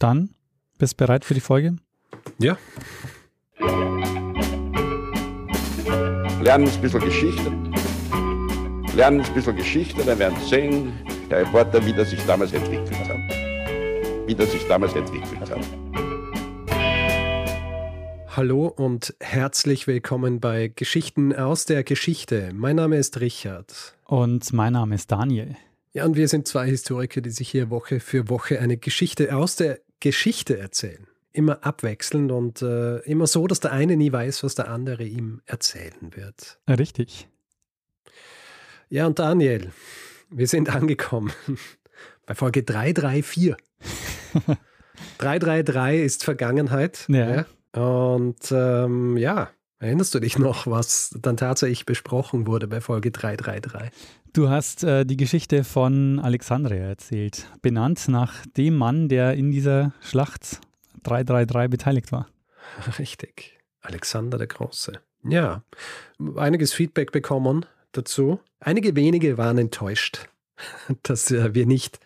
Dann bist du bereit für die Folge? Ja. Lernen ein bisschen Geschichte. Lernen ein bisschen Geschichte, dann werden Sie sehen, der Reporter, wie das sich damals entwickelt hat. Wie das sich damals entwickelt hat. Hallo und herzlich willkommen bei Geschichten aus der Geschichte. Mein Name ist Richard. Und mein Name ist Daniel. Ja, und wir sind zwei Historiker, die sich hier Woche für Woche eine Geschichte aus der Geschichte erzählen. Immer abwechselnd und äh, immer so, dass der eine nie weiß, was der andere ihm erzählen wird. Richtig. Ja, und Daniel, wir sind angekommen bei Folge 334. 333 ist Vergangenheit. Ja. ja. Und ähm, ja, erinnerst du dich noch, was dann tatsächlich besprochen wurde bei Folge 333? Du hast äh, die Geschichte von Alexandria erzählt, benannt nach dem Mann, der in dieser Schlacht 333 beteiligt war. Richtig, Alexander der Große. Ja, einiges Feedback bekommen dazu. Einige wenige waren enttäuscht, dass äh, wir nicht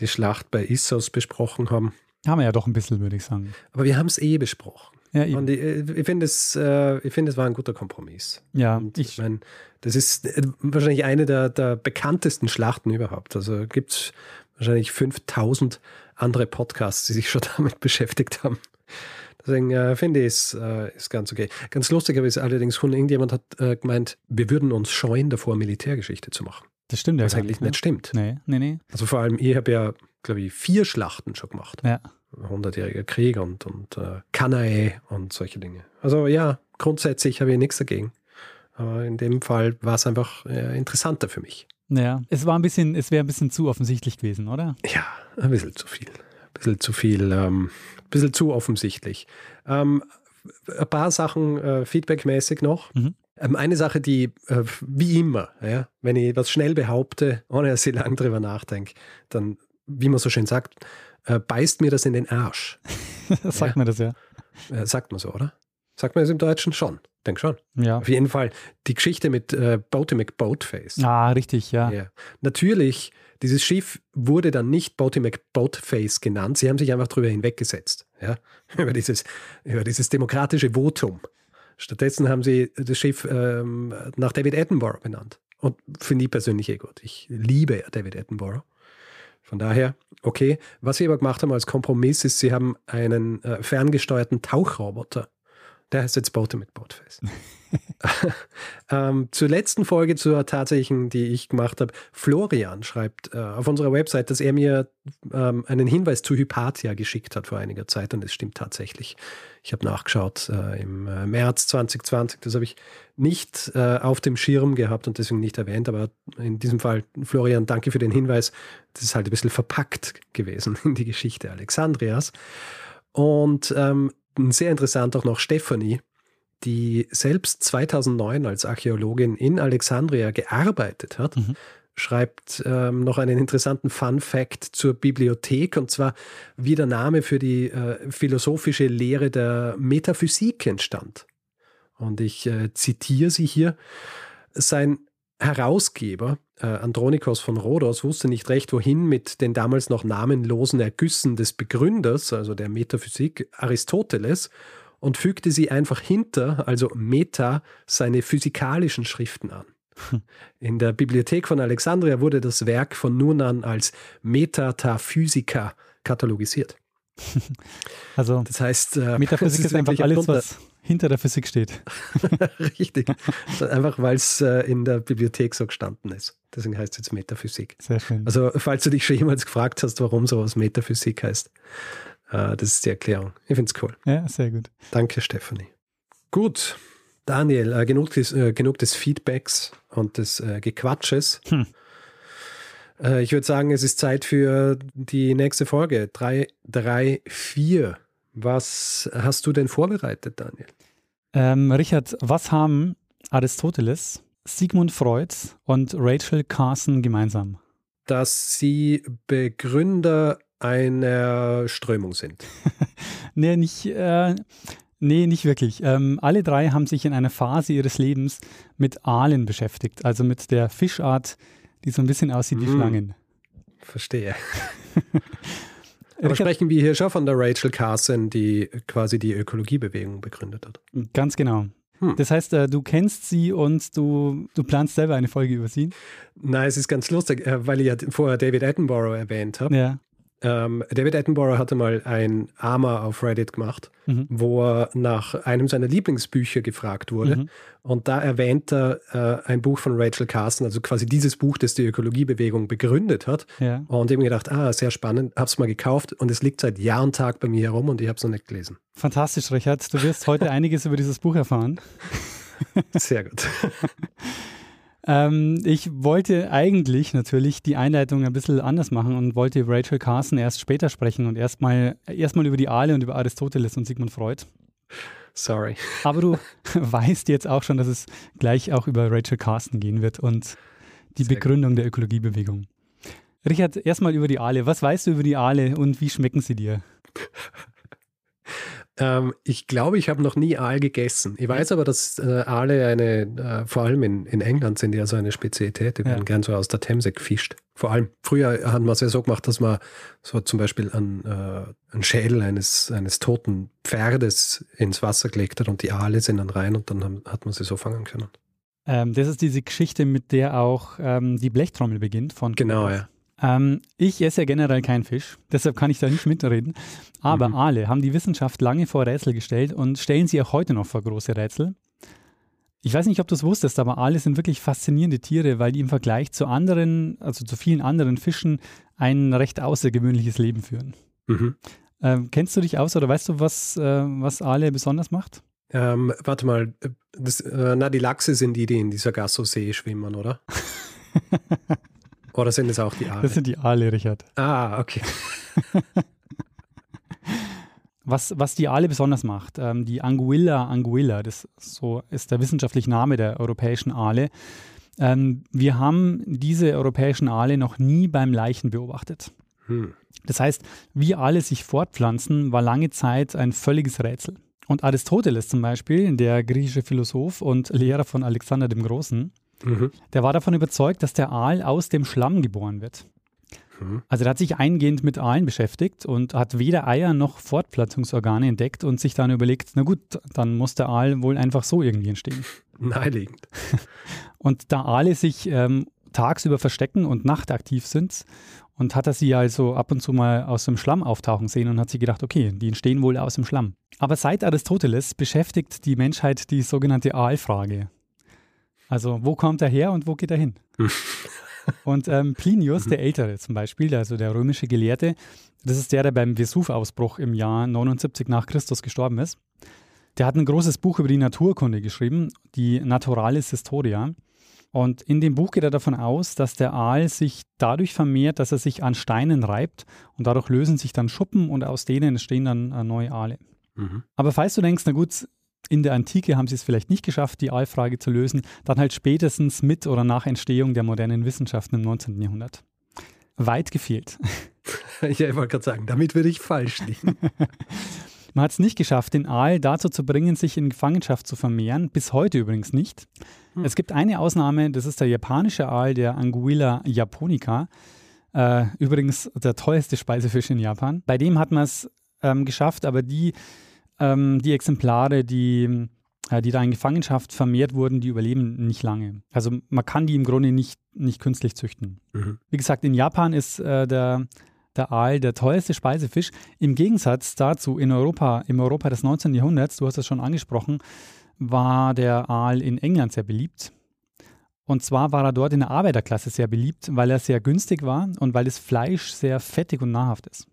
die Schlacht bei Issos besprochen haben. Haben wir ja doch ein bisschen, würde ich sagen. Aber wir haben es eh besprochen. Ja, eben. Und ich, ich finde, es, äh, ich find, es war ein guter Kompromiss. Ja, Und ich, ich meine, das ist äh, wahrscheinlich eine der, der bekanntesten Schlachten überhaupt. Also gibt es wahrscheinlich 5000 andere Podcasts, die sich schon damit beschäftigt haben. Deswegen äh, finde ich es äh, ist ganz okay. Ganz lustig aber ist allerdings, irgendjemand hat äh, gemeint, wir würden uns scheuen davor, Militärgeschichte zu machen. das stimmt ja Was eigentlich nicht. nicht stimmt. Ne? Nee, nee, nee. Also vor allem, ich habe ja, glaube ich, vier Schlachten schon gemacht. Ja. 100-jähriger Krieg und, und äh, Kanae und solche Dinge. Also ja, grundsätzlich habe ich nichts dagegen. Aber in dem Fall war es einfach äh, interessanter für mich. Naja, es war ein bisschen, es wäre ein bisschen zu offensichtlich gewesen, oder? Ja, ein bisschen zu viel. Ein bisschen zu viel, ähm, ein bisschen zu offensichtlich. Ähm, ein paar Sachen äh, feedbackmäßig noch. Mhm. Ähm, eine Sache, die äh, wie immer, ja, wenn ich was schnell behaupte, ohne dass ich lang drüber nachdenke, dann, wie man so schön sagt, äh, beißt mir das in den Arsch. Sagt Ja. man das ja. Äh, sagt man so, oder? Sagt man es im Deutschen schon? Denk schon. Ja. Auf jeden Fall die Geschichte mit äh, Boaty McBoatface. Ah, richtig, ja. Ja. Natürlich, dieses Schiff wurde dann nicht Boaty McBoatface genannt. Sie haben sich einfach darüber hinweggesetzt. Ja? Über, dieses, über dieses demokratische Votum. Stattdessen haben sie das Schiff ähm, nach David Attenborough benannt. Und finde ich persönlich eh gut. Ich liebe David Attenborough. Von daher, okay. Was sie aber gemacht haben als Kompromiss ist, sie haben einen äh, ferngesteuerten Tauchroboter. Der heißt jetzt Boaty McBoatface. ähm, zur letzten Folge, zur tatsächlichen, die ich gemacht habe. Florian schreibt äh, auf unserer Website, dass er mir ähm, einen Hinweis zu Hypatia geschickt hat vor einiger Zeit und es stimmt tatsächlich. Ich habe nachgeschaut äh, im äh, März 2020. Das habe ich nicht äh, auf dem Schirm gehabt und deswegen nicht erwähnt, aber in diesem Fall, Florian, danke für den Hinweis. Das ist halt ein bisschen verpackt gewesen in die Geschichte Alexandrias. Und ähm, sehr interessant auch noch Stephanie, die selbst 2009 als Archäologin in Alexandria gearbeitet hat, Mhm. schreibt ähm, noch einen interessanten Fun Fact zur Bibliothek und zwar, wie der Name für die äh, philosophische Lehre der Metaphysik entstand. Und ich äh, zitiere sie hier. Sein Herausgeber, äh, Andronikos von Rhodos, wusste nicht recht, wohin mit den damals noch namenlosen Ergüssen des Begründers, also der Metaphysik, Aristoteles, und fügte sie einfach hinter, also Meta, seine physikalischen Schriften an. In der Bibliothek von Alexandria wurde das Werk von nun an als Metataphysica katalogisiert. Also Das heißt, äh, Metaphysik ist einfach alles, was hinter der Physik steht. Richtig. Einfach, weil es äh, in der Bibliothek so gestanden ist. Deswegen heißt es jetzt Metaphysik. Sehr schön. Also, falls du dich schon jemals gefragt hast, warum sowas Metaphysik heißt, äh, das ist die Erklärung. Ich finde es cool. ja, sehr gut. Danke, Stephanie. Gut, Daniel, äh, genug, des, genug des Feedbacks und des Gequatsches. Hm. Ich würde sagen, es ist Zeit für die nächste Folge. 3, 3, 4. Was hast du denn vorbereitet, Daniel? Ähm, Richard, was haben Aristoteles, Sigmund Freud und Rachel Carson gemeinsam? Dass sie Begründer einer Strömung sind. Nee, nicht, äh, nee, nicht wirklich. Ähm, alle drei haben sich in einer Phase ihres Lebens mit Aalen beschäftigt, also mit der Fischart, die so ein bisschen aussieht wie Mm. Schlangen. Verstehe. Aber sprechen wir hier schon von der Rachel Carson, die quasi die Ökologiebewegung begründet hat. Ganz genau. Hm. Das heißt, äh, du kennst sie und du, du planst selber eine Folge über sie? Nein, es ist ganz lustig, äh, weil ich ja vorher David Attenborough erwähnt habe. Ja. Ähm, David Attenborough hatte mal ein Arma auf Reddit gemacht, mhm. wo er nach einem seiner Lieblingsbücher gefragt wurde. Mhm. Und da erwähnt er äh, ein Buch von Rachel Carson, also quasi dieses Buch, das die Ökologiebewegung begründet hat. Ja. Und ich habe mir gedacht, ah, sehr spannend, habe es mal gekauft und es liegt seit Jahr und Tag bei mir herum und ich habe es noch nicht gelesen. Fantastisch, Richard. Du wirst heute einiges über dieses Buch erfahren. Sehr gut. Ähm, ich wollte eigentlich natürlich die Einleitung ein bisschen anders machen und wollte Rachel Carson erst später sprechen und erstmal erstmal über die Aale und über Aristoteles und Sigmund Freud. Sorry. Aber du weißt jetzt auch schon, dass es gleich auch über Rachel Carson gehen wird und die Sehr Begründung gut. der Ökologiebewegung. Richard, erstmal über die Aale. Was weißt du über die Aale und wie schmecken sie dir? Ähm, ich glaube, ich habe noch nie Aal gegessen. Ich weiß aber, dass äh, Aale eine, äh, vor allem in, in England sind ja so eine Spezialität, die ja. werden gern so aus der Themse gefischt. Vor allem, früher hat man es ja so gemacht, dass man so zum Beispiel einen, äh, einen Schädel eines, eines toten Pferdes ins Wasser gelegt hat und die Aale sind dann rein und dann haben, hat man sie so fangen können. Ähm, das ist diese Geschichte, mit der auch ähm, die Blechtrommel beginnt von Genau, ja. Ähm, ich esse ja generell keinen Fisch, deshalb kann ich da nicht mitreden. Aber mhm. Aale haben die Wissenschaft lange vor Rätsel gestellt und stellen sie auch heute noch vor große Rätsel. Ich weiß nicht, ob du es wusstest, aber Aale sind wirklich faszinierende Tiere, weil die im Vergleich zu anderen, also zu vielen anderen Fischen, ein recht außergewöhnliches Leben führen. Mhm. Ähm, kennst du dich aus oder weißt du, was, äh, was Aale besonders macht? Ähm, warte mal, äh, das, äh, na, die Lachse sind die, die in dieser Gasso-See schwimmen, oder? Oder sind es auch die Aale? Das sind die Aale, Richard. Ah, okay. was, was die Aale besonders macht, ähm, die Anguilla anguilla, das so ist der wissenschaftliche Name der europäischen Aale. Ähm, wir haben diese europäischen Aale noch nie beim Leichen beobachtet. Hm. Das heißt, wie Aale sich fortpflanzen, war lange Zeit ein völliges Rätsel. Und Aristoteles zum Beispiel, der griechische Philosoph und Lehrer von Alexander dem Großen, Mhm. Der war davon überzeugt, dass der Aal aus dem Schlamm geboren wird. Mhm. Also er hat sich eingehend mit Aalen beschäftigt und hat weder Eier noch Fortpflanzungsorgane entdeckt und sich dann überlegt, na gut, dann muss der Aal wohl einfach so irgendwie entstehen. Naheliegend. Und da Aale sich ähm, tagsüber verstecken und nachtaktiv sind und hat er sie also ab und zu mal aus dem Schlamm auftauchen sehen und hat sich gedacht, okay, die entstehen wohl aus dem Schlamm. Aber seit Aristoteles beschäftigt die Menschheit die sogenannte Aalfrage. Also wo kommt er her und wo geht er hin? und ähm, Plinius, der Ältere zum Beispiel, also der römische Gelehrte, das ist der, der beim Vesuv-Ausbruch im Jahr 79 nach Christus gestorben ist. Der hat ein großes Buch über die Naturkunde geschrieben, die Naturalis Historia. Und in dem Buch geht er davon aus, dass der Aal sich dadurch vermehrt, dass er sich an Steinen reibt und dadurch lösen sich dann Schuppen und aus denen entstehen dann äh, neue Aale. Mhm. Aber falls du denkst, na gut, in der Antike haben sie es vielleicht nicht geschafft, die Aalfrage zu lösen, dann halt spätestens mit oder nach Entstehung der modernen Wissenschaften im 19. Jahrhundert. Weit gefehlt. ich wollte gerade sagen, damit würde ich falsch liegen. Man hat es nicht geschafft, den Aal dazu zu bringen, sich in Gefangenschaft zu vermehren, bis heute übrigens nicht. Hm. Es gibt eine Ausnahme, das ist der japanische Aal, der Anguilla japonica. Äh, übrigens der teuerste Speisefisch in Japan. Bei dem hat man es ähm, geschafft, aber die ähm, die Exemplare, die, äh, die da in Gefangenschaft vermehrt wurden, die überleben nicht lange. Also man kann die im Grunde nicht, nicht künstlich züchten. Mhm. Wie gesagt, in Japan ist äh, der, der Aal der teuerste Speisefisch. Im Gegensatz dazu in Europa, im Europa des 19. Jahrhunderts, du hast es schon angesprochen, war der Aal in England sehr beliebt. Und zwar war er dort in der Arbeiterklasse sehr beliebt, weil er sehr günstig war und weil das Fleisch sehr fettig und nahrhaft ist.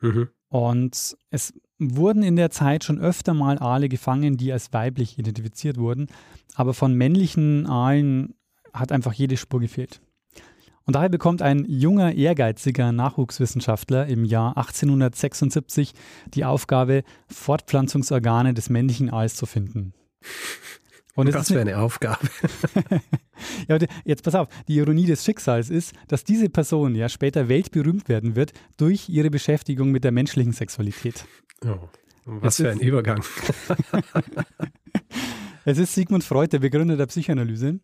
Mhm. Und es wurden in der Zeit schon öfter mal Aale gefangen, die als weiblich identifiziert wurden, aber von männlichen Aalen hat einfach jede Spur gefehlt. Und daher bekommt ein junger, ehrgeiziger Nachwuchswissenschaftler im Jahr 1876 die Aufgabe, Fortpflanzungsorgane des männlichen Aals zu finden. Und Was für eine Aufgabe. ja, jetzt pass auf, die Ironie des Schicksals ist, dass diese Person ja später weltberühmt werden wird durch ihre Beschäftigung mit der menschlichen Sexualität. Oh, was es für ein Übergang. es ist Sigmund Freud, der Begründer der Psychoanalyse.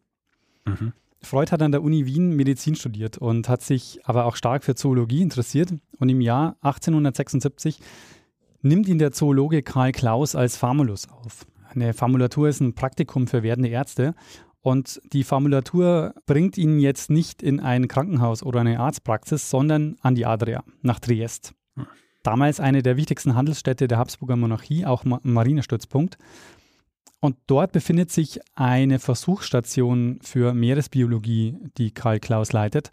Mhm. Freud hat an der Uni Wien Medizin studiert und hat sich aber auch stark für Zoologie interessiert. Und im Jahr 1876 nimmt ihn der Zoologe Karl Klaus als Famulus auf. Eine Formulatur ist ein Praktikum für werdende Ärzte. Und die Formulatur bringt ihn jetzt nicht in ein Krankenhaus oder eine Arztpraxis, sondern an die Adria, nach Triest. Hm. Damals eine der wichtigsten Handelsstädte der Habsburger Monarchie, auch ein Marinestützpunkt. Und dort befindet sich eine Versuchsstation für Meeresbiologie, die Karl Klaus leitet.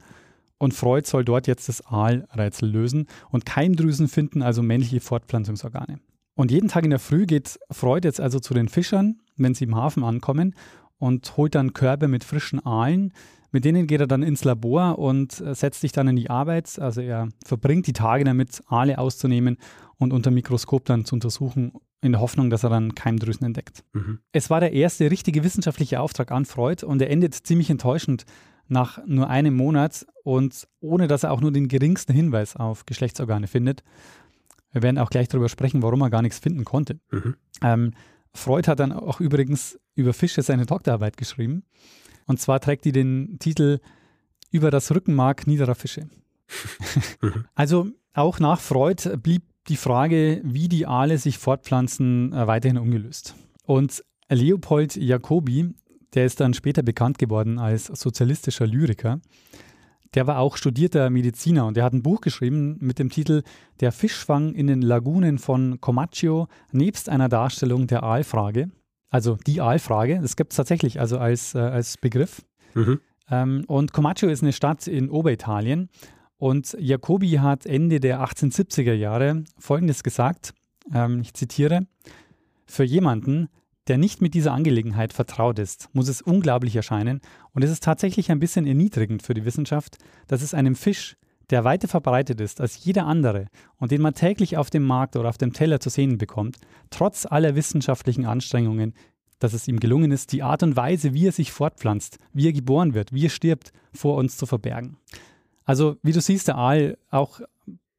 Und Freud soll dort jetzt das Aalrätsel lösen und Keimdrüsen finden, also männliche Fortpflanzungsorgane. Und jeden Tag in der Früh geht Freud jetzt also zu den Fischern, wenn sie im Hafen ankommen, und holt dann Körbe mit frischen Aalen. Mit denen geht er dann ins Labor und äh, setzt sich dann in die Arbeit. Also er verbringt die Tage damit, Aale auszunehmen und unter Mikroskop dann zu untersuchen, in der Hoffnung, dass er dann Keimdrüsen entdeckt. Mhm. Es war der erste richtige wissenschaftliche Auftrag an Freud und er endet ziemlich enttäuschend nach nur einem Monat und ohne dass er auch nur den geringsten Hinweis auf Geschlechtsorgane findet. Wir werden auch gleich darüber sprechen, warum er gar nichts finden konnte. Mhm. Ähm, Freud hat dann auch übrigens über Fische seine Doktorarbeit geschrieben. Und zwar trägt die den Titel Über das Rückenmark niederer Fische. Mhm. also auch nach Freud blieb die Frage, wie die Aale sich fortpflanzen, äh, weiterhin ungelöst. Und Leopold Jacobi, der ist dann später bekannt geworden als sozialistischer Lyriker, der war auch studierter Mediziner und der hat ein Buch geschrieben mit dem Titel Der Fischfang in den Lagunen von Comacchio nebst einer Darstellung der Aalfrage. Also die Aalfrage, das gibt es tatsächlich also als, äh, als Begriff. Mhm. Ähm, und Comacchio ist eine Stadt in Oberitalien und Jacobi hat Ende der 1870er Jahre Folgendes gesagt, ähm, ich zitiere, für jemanden, der nicht mit dieser Angelegenheit vertraut ist, muss es unglaublich erscheinen und es ist tatsächlich ein bisschen erniedrigend für die Wissenschaft, dass es einem Fisch, der weiter verbreitet ist als jeder andere und den man täglich auf dem Markt oder auf dem Teller zu sehen bekommt, trotz aller wissenschaftlichen Anstrengungen, dass es ihm gelungen ist, die Art und Weise, wie er sich fortpflanzt, wie er geboren wird, wie er stirbt, vor uns zu verbergen. Also, wie du siehst, der Aal auch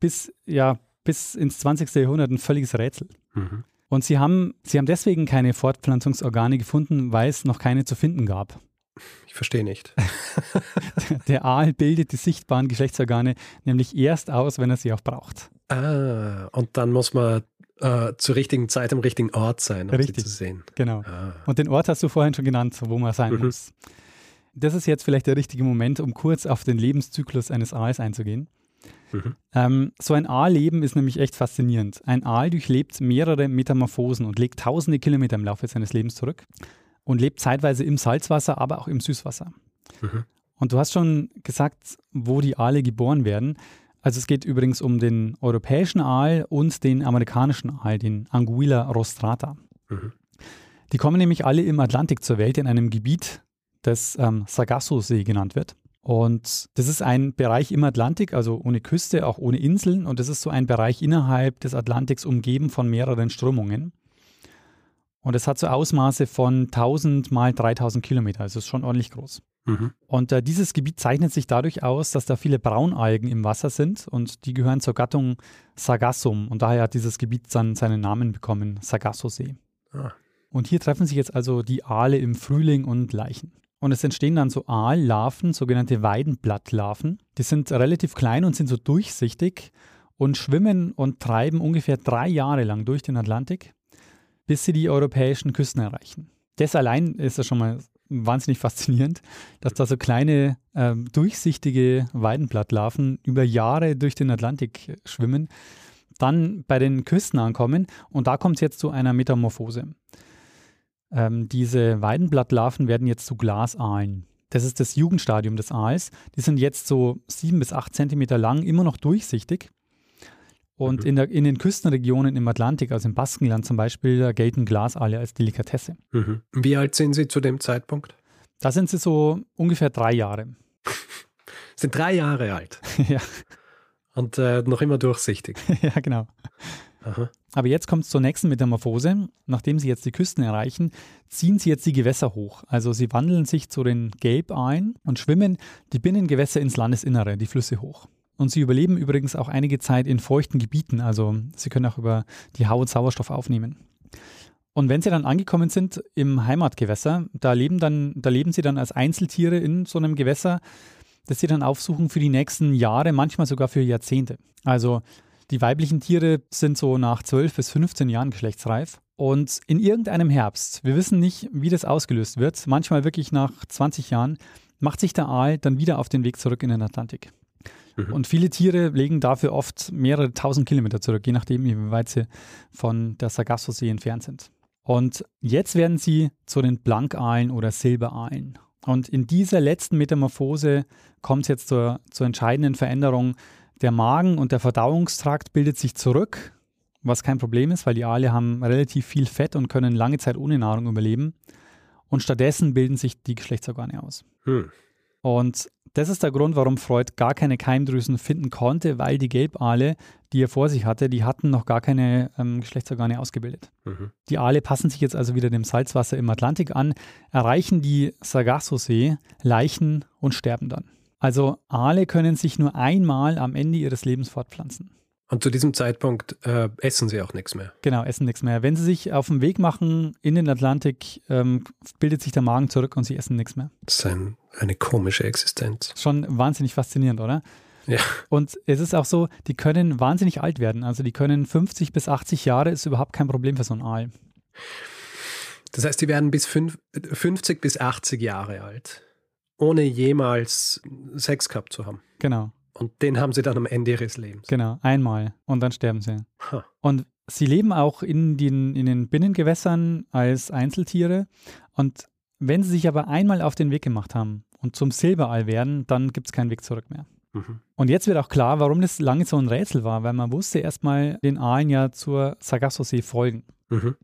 bis, ja, bis ins 20. Jahrhundert ein völliges Rätsel. Mhm. Und sie haben, sie haben deswegen keine Fortpflanzungsorgane gefunden, weil es noch keine zu finden gab. Ich verstehe nicht. Der Aal bildet die sichtbaren Geschlechtsorgane nämlich erst aus, wenn er sie auch braucht. Ah, und dann muss man äh, zur richtigen Zeit am richtigen Ort sein, um Richtig, sie zu sehen. Genau. Ah. Und den Ort hast du vorhin schon genannt, wo man sein mhm. muss. Das ist jetzt vielleicht der richtige Moment, um kurz auf den Lebenszyklus eines Aals einzugehen. Mhm. Ähm, so ein Aalleben ist nämlich echt faszinierend. Ein Aal durchlebt mehrere Metamorphosen und legt tausende Kilometer im Laufe seines Lebens zurück und lebt zeitweise im Salzwasser, aber auch im Süßwasser. Mhm. Und du hast schon gesagt, wo die Aale geboren werden. Also es geht übrigens um den europäischen Aal und den amerikanischen Aal, den Anguilla rostrata. Mhm. Die kommen nämlich alle im Atlantik zur Welt in einem Gebiet, das ähm, Sargasso-See genannt wird. Und das ist ein Bereich im Atlantik, also ohne Küste, auch ohne Inseln. Und das ist so ein Bereich innerhalb des Atlantiks umgeben von mehreren Strömungen. Und es hat so Ausmaße von 1000 mal 3000 Kilometer, also ist schon ordentlich groß. Mhm. Und äh, dieses Gebiet zeichnet sich dadurch aus, dass da viele Braunalgen im Wasser sind und die gehören zur Gattung Sargassum. Und daher hat dieses Gebiet dann seinen Namen bekommen, Sargasso-See. Ah. Und hier treffen sich jetzt also die Aale im Frühling und Leichen. Und es entstehen dann so Aallarven, sogenannte Weidenblattlarven. Die sind relativ klein und sind so durchsichtig und schwimmen und treiben ungefähr drei Jahre lang durch den Atlantik, bis sie die europäischen Küsten erreichen. Das allein ist ja schon mal wahnsinnig faszinierend, dass da so kleine, äh, durchsichtige Weidenblattlarven über Jahre durch den Atlantik schwimmen, dann bei den Küsten ankommen und da kommt es jetzt zu einer Metamorphose. Ähm, diese Weidenblattlarven werden jetzt zu Glasaalen. Das ist das Jugendstadium des Aals. Die sind jetzt so sieben bis acht Zentimeter lang, immer noch durchsichtig. Und mhm. in, der, in, den Küstenregionen im Atlantik, also im Baskenland zum Beispiel, da gelten Glasaale als Delikatesse. Mhm. Wie alt sind sie zu dem Zeitpunkt? Da sind sie so ungefähr drei Jahre. sind drei Jahre alt. ja. Und äh, noch immer durchsichtig. ja, genau. Aha. Aber jetzt kommt es zur nächsten Metamorphose. Nachdem sie jetzt die Küsten erreichen, ziehen sie jetzt die Gewässer hoch. Also sie wandeln sich zu den Gelbeien und schwimmen die Binnengewässer ins Landesinnere, die Flüsse hoch. Und sie überleben übrigens auch einige Zeit in feuchten Gebieten. Also sie können auch über die Haut Sauerstoff aufnehmen. Und wenn sie dann angekommen sind im Heimatgewässer, da leben, dann, da leben sie dann als Einzeltiere in so einem Gewässer, das sie dann aufsuchen für die nächsten Jahre, manchmal sogar für Jahrzehnte. Also die weiblichen Tiere sind so nach 12 bis 15 Jahren geschlechtsreif. Und in irgendeinem Herbst, wir wissen nicht, wie das ausgelöst wird, manchmal wirklich nach 20 Jahren, macht sich der Aal dann wieder auf den Weg zurück in den Atlantik. Mhm. Und viele Tiere legen dafür oft mehrere tausend Kilometer zurück, je nachdem, wie weit sie von der Sargasso-See entfernt sind. Und jetzt werden sie zu den Blankaalen oder Silberaalen. Und in dieser letzten Metamorphose kommt es jetzt zur, zur entscheidenden Veränderung. Der Magen und der Verdauungstrakt bildet sich zurück, was kein Problem ist, weil die Aale haben relativ viel Fett und können lange Zeit ohne Nahrung überleben. Und stattdessen bilden sich die Geschlechtsorgane aus. Hm. Und das ist der Grund, warum Freud gar keine Keimdrüsen finden konnte, weil die Gelbale, die er vor sich hatte, die hatten noch gar keine ähm, Geschlechtsorgane ausgebildet. Mhm. Die Aale passen sich jetzt also wieder dem Salzwasser im Atlantik an, erreichen die Sargasso-See, Leichen und sterben dann. Also Aale können sich nur einmal am Ende ihres Lebens fortpflanzen. Und zu diesem Zeitpunkt äh, essen sie auch nichts mehr. Genau, essen nichts mehr. Wenn sie sich auf den Weg machen in den Atlantik, ähm, bildet sich der Magen zurück und sie essen nichts mehr. Das ist ein, eine komische Existenz. Schon wahnsinnig faszinierend, oder? Ja. Und es ist auch so, die können wahnsinnig alt werden. Also die können 50 bis 80 Jahre, ist überhaupt kein Problem für so einen Aal. Das heißt, die werden bis 50 bis 80 Jahre alt, ohne jemals Sex gehabt zu haben. Genau. Und den haben sie dann am Ende ihres Lebens. Genau, einmal und dann sterben sie. Huh. Und sie leben auch in den, in den Binnengewässern als Einzeltiere. Und wenn sie sich aber einmal auf den Weg gemacht haben und zum Silberall werden, dann gibt es keinen Weg zurück mehr. Mhm. Und jetzt wird auch klar, warum das lange so ein Rätsel war, weil man wusste erstmal den Aalen ja zur Sargasso-See folgen. Mhm.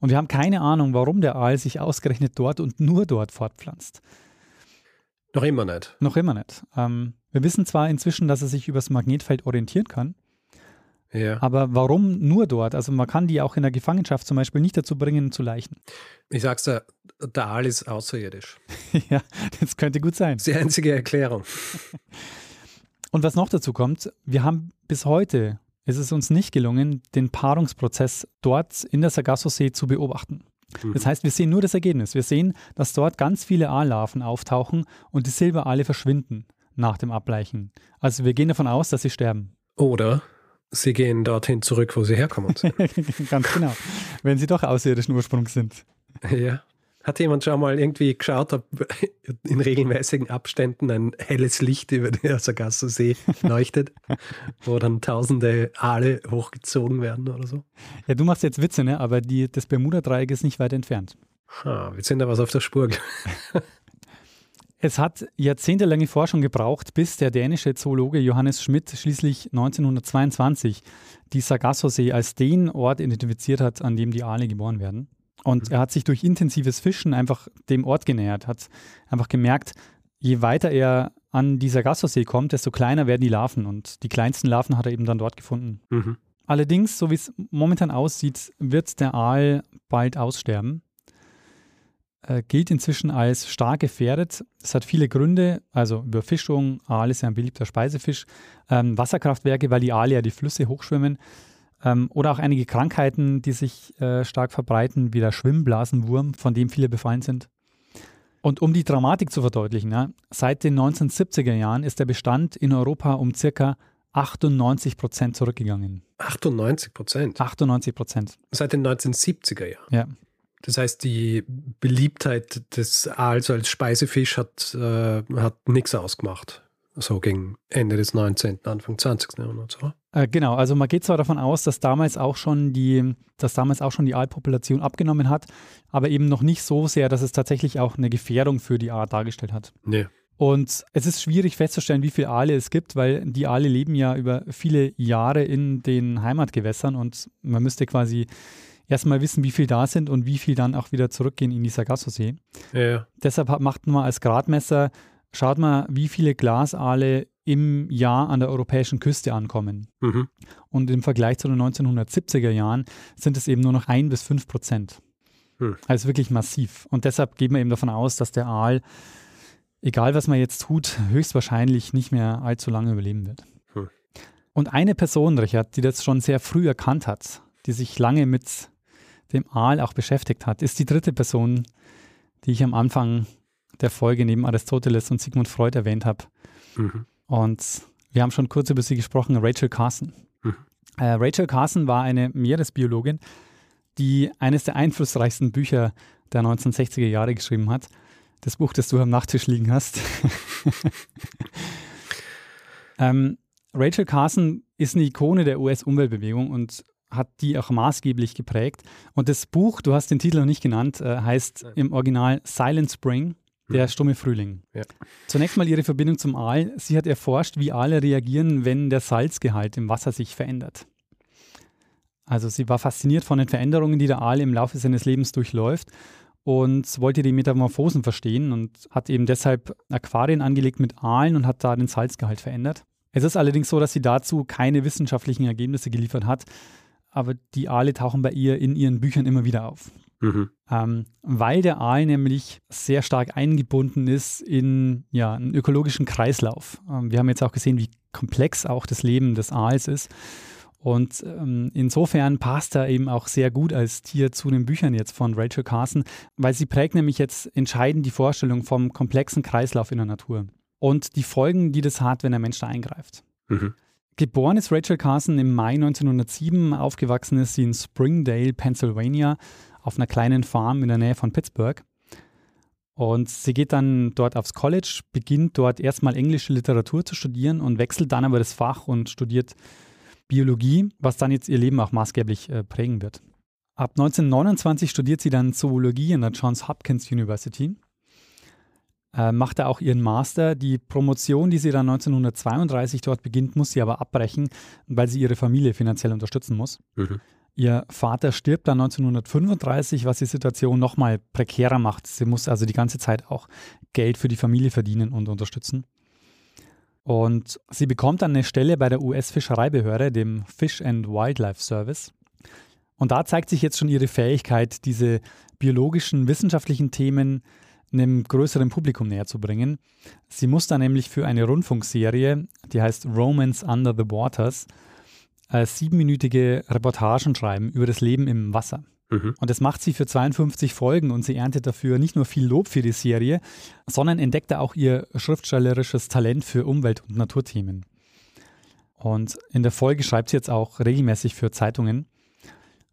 Und wir haben keine Ahnung, warum der Aal sich ausgerechnet dort und nur dort fortpflanzt. Noch immer nicht. Noch immer nicht. Ähm, wir wissen zwar inzwischen, dass er sich übers Magnetfeld orientieren kann, ja. aber warum nur dort? Also man kann die auch in der Gefangenschaft zum Beispiel nicht dazu bringen, zu leichen. Ich sag's dir, der Aal ist außerirdisch. ja, das könnte gut sein. Das ist die einzige Erklärung. Und was noch dazu kommt, wir haben bis heute, ist es uns nicht gelungen, den Paarungsprozess dort in der Sargasso-See zu beobachten. Mhm. Das heißt, wir sehen nur das Ergebnis. Wir sehen, dass dort ganz viele Aallarven auftauchen und die Silberaale verschwinden nach dem Ableichen. Also wir gehen davon aus, dass sie sterben. Oder sie gehen dorthin zurück, wo sie herkommen. Ganz genau. Wenn sie doch außerirdischen Ursprungs sind. Ja. Hat jemand schon mal irgendwie geschaut, ob in regelmäßigen Abständen ein helles Licht über den Sargasso-See leuchtet, wo dann tausende Aale hochgezogen werden oder so? Ja, du machst jetzt Witze, ne? aber die, das Bermuda-Dreieck ist nicht weit entfernt. Ha, wir sind da was auf der Spur. Es hat jahrzehntelange Forschung gebraucht, bis der dänische Zoologe Johannes Schmidt schließlich 1922 die Sargasso-See als den Ort identifiziert hat, an dem die Aale geboren werden. Und mhm. er hat sich durch intensives Fischen einfach dem Ort genähert, hat einfach gemerkt, je weiter er an die Sargasso-See kommt, desto kleiner werden die Larven. Und die kleinsten Larven hat er eben dann dort gefunden. Mhm. Allerdings, so wie es momentan aussieht, wird der Aal bald aussterben äh, gilt inzwischen als stark gefährdet. Es hat viele Gründe, also Überfischung, Aal ist ja ein beliebter Speisefisch, ähm, Wasserkraftwerke, weil die Aale ja die Flüsse hochschwimmen ähm, oder auch einige Krankheiten, die sich äh, stark verbreiten, wie der Schwimmblasenwurm, von dem viele befallen sind. Und um die Dramatik zu verdeutlichen, ja, seit den 1970er Jahren ist der Bestand in Europa um circa 98 Prozent zurückgegangen. 98 Prozent? 98 Prozent. Seit den 1970er Jahren? Ja. Das heißt, die Beliebtheit des Aals als Speisefisch hat, äh, hat nichts ausgemacht. So gegen Ende des 19., Anfang 20. Jahrhunderts, oder? Äh, genau, also man geht zwar davon aus, dass damals auch schon die, dass damals auch schon die Aalpopulation abgenommen hat, aber eben noch nicht so sehr, dass es tatsächlich auch eine Gefährdung für die Art dargestellt hat. Nee. Und es ist schwierig festzustellen, wie viele Aale es gibt, weil die Aale leben ja über viele Jahre in den Heimatgewässern und man müsste quasi erstmal wissen, wie viel da sind und wie viel dann auch wieder zurückgehen in die Sargasso-See. Ja. Deshalb macht man als Gradmesser, schaut mal, wie viele Glasaale im Jahr an der europäischen Küste ankommen. Mhm. Und im Vergleich zu den 1970er Jahren sind es eben nur noch ein bis fünf Prozent. Mhm. Also wirklich massiv. Und deshalb geht man eben davon aus, dass der Aal, egal was man jetzt tut, höchstwahrscheinlich nicht mehr allzu lange überleben wird. Mhm. Und eine Person, Richard, die das schon sehr früh erkannt hat, die sich lange mit dem Aal auch beschäftigt hat, ist die dritte Person, die ich am Anfang der Folge neben Aristoteles und Sigmund Freud erwähnt habe. Mhm. Und wir haben schon kurz über sie gesprochen, Rachel Carson. Mhm. Äh, Rachel Carson war eine Meeresbiologin, die eines der einflussreichsten Bücher der 1960er Jahre geschrieben hat. Das Buch, das du am Nachttisch liegen hast. ähm, Rachel Carson ist eine Ikone der US-Umweltbewegung und hat die auch maßgeblich geprägt. Und das Buch, du hast den Titel noch nicht genannt, äh, heißt im Original Silent Spring, der mhm. stumme Frühling. Ja. Zunächst mal ihre Verbindung zum Aal. Sie hat erforscht, wie Aale reagieren, wenn der Salzgehalt im Wasser sich verändert. Also sie war fasziniert von den Veränderungen, die der Aal im Laufe seines Lebens durchläuft und wollte die Metamorphosen verstehen und hat eben deshalb Aquarien angelegt mit Aalen und hat da den Salzgehalt verändert. Es ist allerdings so, dass sie dazu keine wissenschaftlichen Ergebnisse geliefert hat, aber die Aale tauchen bei ihr in ihren Büchern immer wieder auf. Mhm. Ähm, weil der Aal nämlich sehr stark eingebunden ist in ja, einen ökologischen Kreislauf. Ähm, wir haben jetzt auch gesehen, wie komplex auch das Leben des Aals ist. Und ähm, insofern passt er eben auch sehr gut als Tier zu den Büchern jetzt von Rachel Carson, weil sie prägt nämlich jetzt entscheidend die Vorstellung vom komplexen Kreislauf in der Natur und die Folgen, die das hat, wenn der Mensch da eingreift. Mhm. Geboren ist Rachel Carson im Mai 1907, aufgewachsen ist sie in Springdale, Pennsylvania, auf einer kleinen Farm in der Nähe von Pittsburgh. Und sie geht dann dort aufs College, beginnt dort erstmal englische Literatur zu studieren und wechselt dann aber das Fach und studiert Biologie, was dann jetzt ihr Leben auch maßgeblich äh, prägen wird. Ab 1929 studiert sie dann Zoologie an der Johns Hopkins University äh, macht er auch ihren Master. Die Promotion, die sie dann 1932 dort beginnt, muss sie aber abbrechen, weil sie ihre Familie finanziell unterstützen muss. Mhm. Ihr Vater stirbt dann 1935, was die Situation nochmal prekärer macht. Sie muss also die ganze Zeit auch Geld für die Familie verdienen und unterstützen. Und sie bekommt dann eine Stelle bei der US-Fischereibehörde, dem Fish and Wildlife Service. Und da zeigt sich jetzt schon ihre Fähigkeit, diese biologischen, wissenschaftlichen Themen einem größeren Publikum näher zu bringen. Sie muss da nämlich für eine Rundfunkserie, die heißt Romance Under the Waters, äh, siebenminütige Reportagen schreiben über das Leben im Wasser. Mhm. Und das macht sie für 52 Folgen und sie erntet dafür nicht nur viel Lob für die Serie, sondern entdeckt auch ihr schriftstellerisches Talent für Umwelt- und Naturthemen. Und in der Folge schreibt sie jetzt auch regelmäßig für Zeitungen.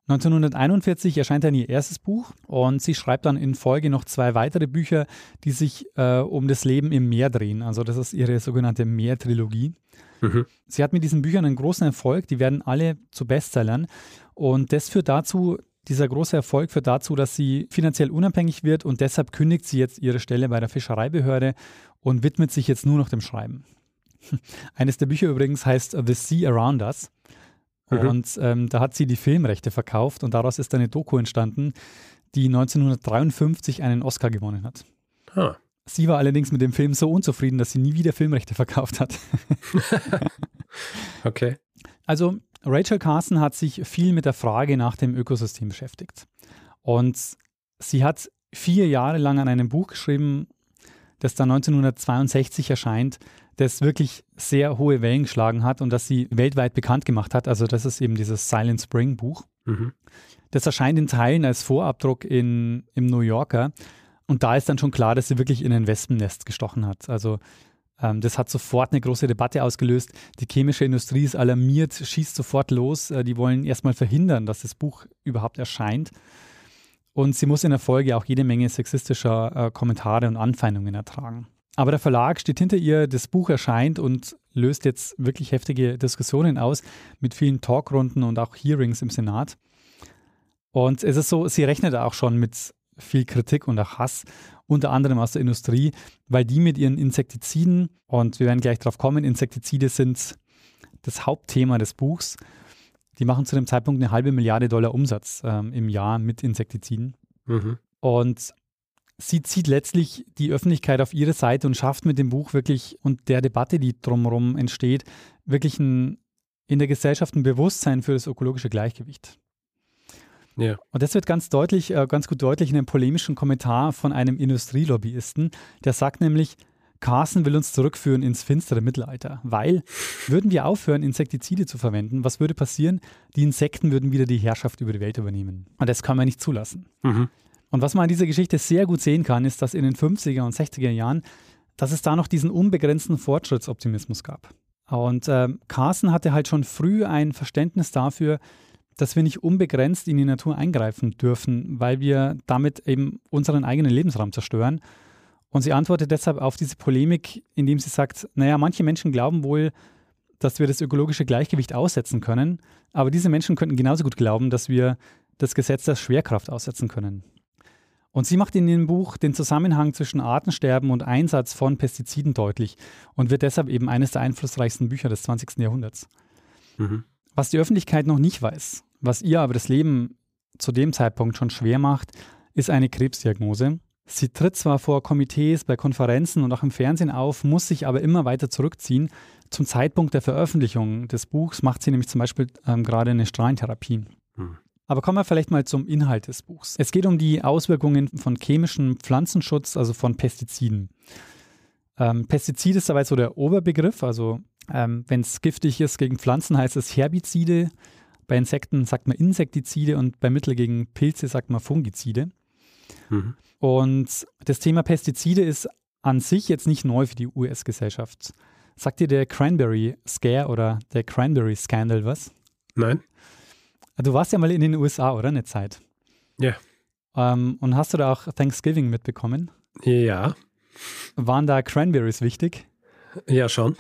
1941 erscheint dann ihr erstes Buch und sie schreibt dann in Folge noch zwei weitere Bücher, die sich äh, um das Leben im Meer drehen. Also das ist ihre sogenannte Meertrilogie. Mhm. Sie hat mit diesen Büchern einen großen Erfolg, die werden alle zu Bestsellern und das führt dazu, dieser große Erfolg führt dazu, dass sie finanziell unabhängig wird und deshalb kündigt sie jetzt ihre Stelle bei der Fischereibehörde und widmet sich jetzt nur noch dem Schreiben. Eines der Bücher übrigens heißt The Sea Around Us. Mhm. Und ähm, da hat sie die Filmrechte verkauft und daraus ist eine Doku entstanden, die 1953 einen Oscar gewonnen hat. Huh. Sie war allerdings mit dem Film so unzufrieden, dass sie nie wieder Filmrechte verkauft hat. okay. Also Rachel Carson hat sich viel mit der Frage nach dem Ökosystem beschäftigt. Und sie hat vier Jahre lang an einem Buch geschrieben, das dann 1962 erscheint, das wirklich sehr hohe Wellen geschlagen hat und das sie weltweit bekannt gemacht hat. Also das ist eben dieses Silent Spring Buch. Mhm. Das erscheint in Teilen als Vorabdruck in, im New Yorker. Und da ist dann schon klar, dass sie wirklich in ein Wespennest gestochen hat. Also ähm, das hat sofort eine große Debatte ausgelöst. Die chemische Industrie ist alarmiert, schießt sofort los. Äh, die wollen erstmal verhindern, dass das Buch überhaupt erscheint. Und sie muss in der Folge auch jede Menge sexistischer äh, Kommentare und Anfeindungen ertragen. Aber der Verlag steht hinter ihr, das Buch erscheint und löst jetzt wirklich heftige Diskussionen aus mit vielen Talkrunden und auch Hearings im Senat. Und es ist so, sie rechnet auch schon mit viel Kritik und auch Hass, unter anderem aus der Industrie, weil die mit ihren Insektiziden, und wir werden gleich drauf kommen, Insektizide sind das Hauptthema des Buchs, die machen zu dem Zeitpunkt eine halbe Milliarde Dollar Umsatz ähm, im Jahr mit Insektiziden. Mhm. Und sie zieht letztlich die Öffentlichkeit auf ihre Seite und schafft mit dem Buch wirklich und der Debatte, die drumherum entsteht, wirklich ein, in der Gesellschaft ein Bewusstsein für das ökologische Gleichgewicht. Ja. Und das wird ganz deutlich, äh, ganz gut deutlich in einem polemischen Kommentar von einem Industrielobbyisten, der sagt nämlich, Carson will uns zurückführen ins finstere Mittelalter, weil würden wir aufhören, Insektizide zu verwenden, was würde passieren? Die Insekten würden wieder die Herrschaft über die Welt übernehmen. Und das kann man nicht zulassen. Mhm. Und was man an dieser Geschichte sehr gut sehen kann, ist, dass in den 50er und 60er Jahren, dass es da noch diesen unbegrenzten Fortschrittsoptimismus gab. Und äh, Carson hatte halt schon früh ein Verständnis dafür, dass wir nicht unbegrenzt in die Natur eingreifen dürfen, weil wir damit eben unseren eigenen Lebensraum zerstören. Und sie antwortet deshalb auf diese Polemik, indem sie sagt, naja, manche Menschen glauben wohl, dass wir das ökologische Gleichgewicht aussetzen können, aber diese Menschen könnten genauso gut glauben, dass wir das Gesetz der Schwerkraft aussetzen können. Und sie macht in ihrem Buch den Zusammenhang zwischen Artensterben und Einsatz von Pestiziden deutlich und wird deshalb eben eines der einflussreichsten Bücher des 20. Jahrhunderts. Mhm. Was die Öffentlichkeit noch nicht weiß, was ihr aber das Leben zu dem Zeitpunkt schon schwer macht, ist eine Krebsdiagnose. Sie tritt zwar vor Komitees, bei Konferenzen und auch im Fernsehen auf, muss sich aber immer weiter zurückziehen. Zum Zeitpunkt der Veröffentlichung des Buchs macht sie nämlich zum Beispiel ähm, gerade eine Strahlentherapie. Hm. Aber kommen wir vielleicht mal zum Inhalt des Buchs. Es geht um die Auswirkungen von chemischem Pflanzenschutz, also von Pestiziden. Ähm, Pestizid ist dabei so der Oberbegriff, also ähm, wenn es giftig ist gegen Pflanzen, heißt es Herbizide. Bei Insekten sagt man Insektizide und bei Mittel gegen Pilze sagt man Fungizide. Mhm. Und das Thema Pestizide ist an sich jetzt nicht neu für die US-Gesellschaft. Sagt dir der Cranberry Scare oder der Cranberry Scandal was? Nein. Du warst ja mal in den USA, oder? Eine Zeit. Ja. Ähm, und hast du da auch Thanksgiving mitbekommen? Ja. Waren da Cranberries wichtig? Ja, schon.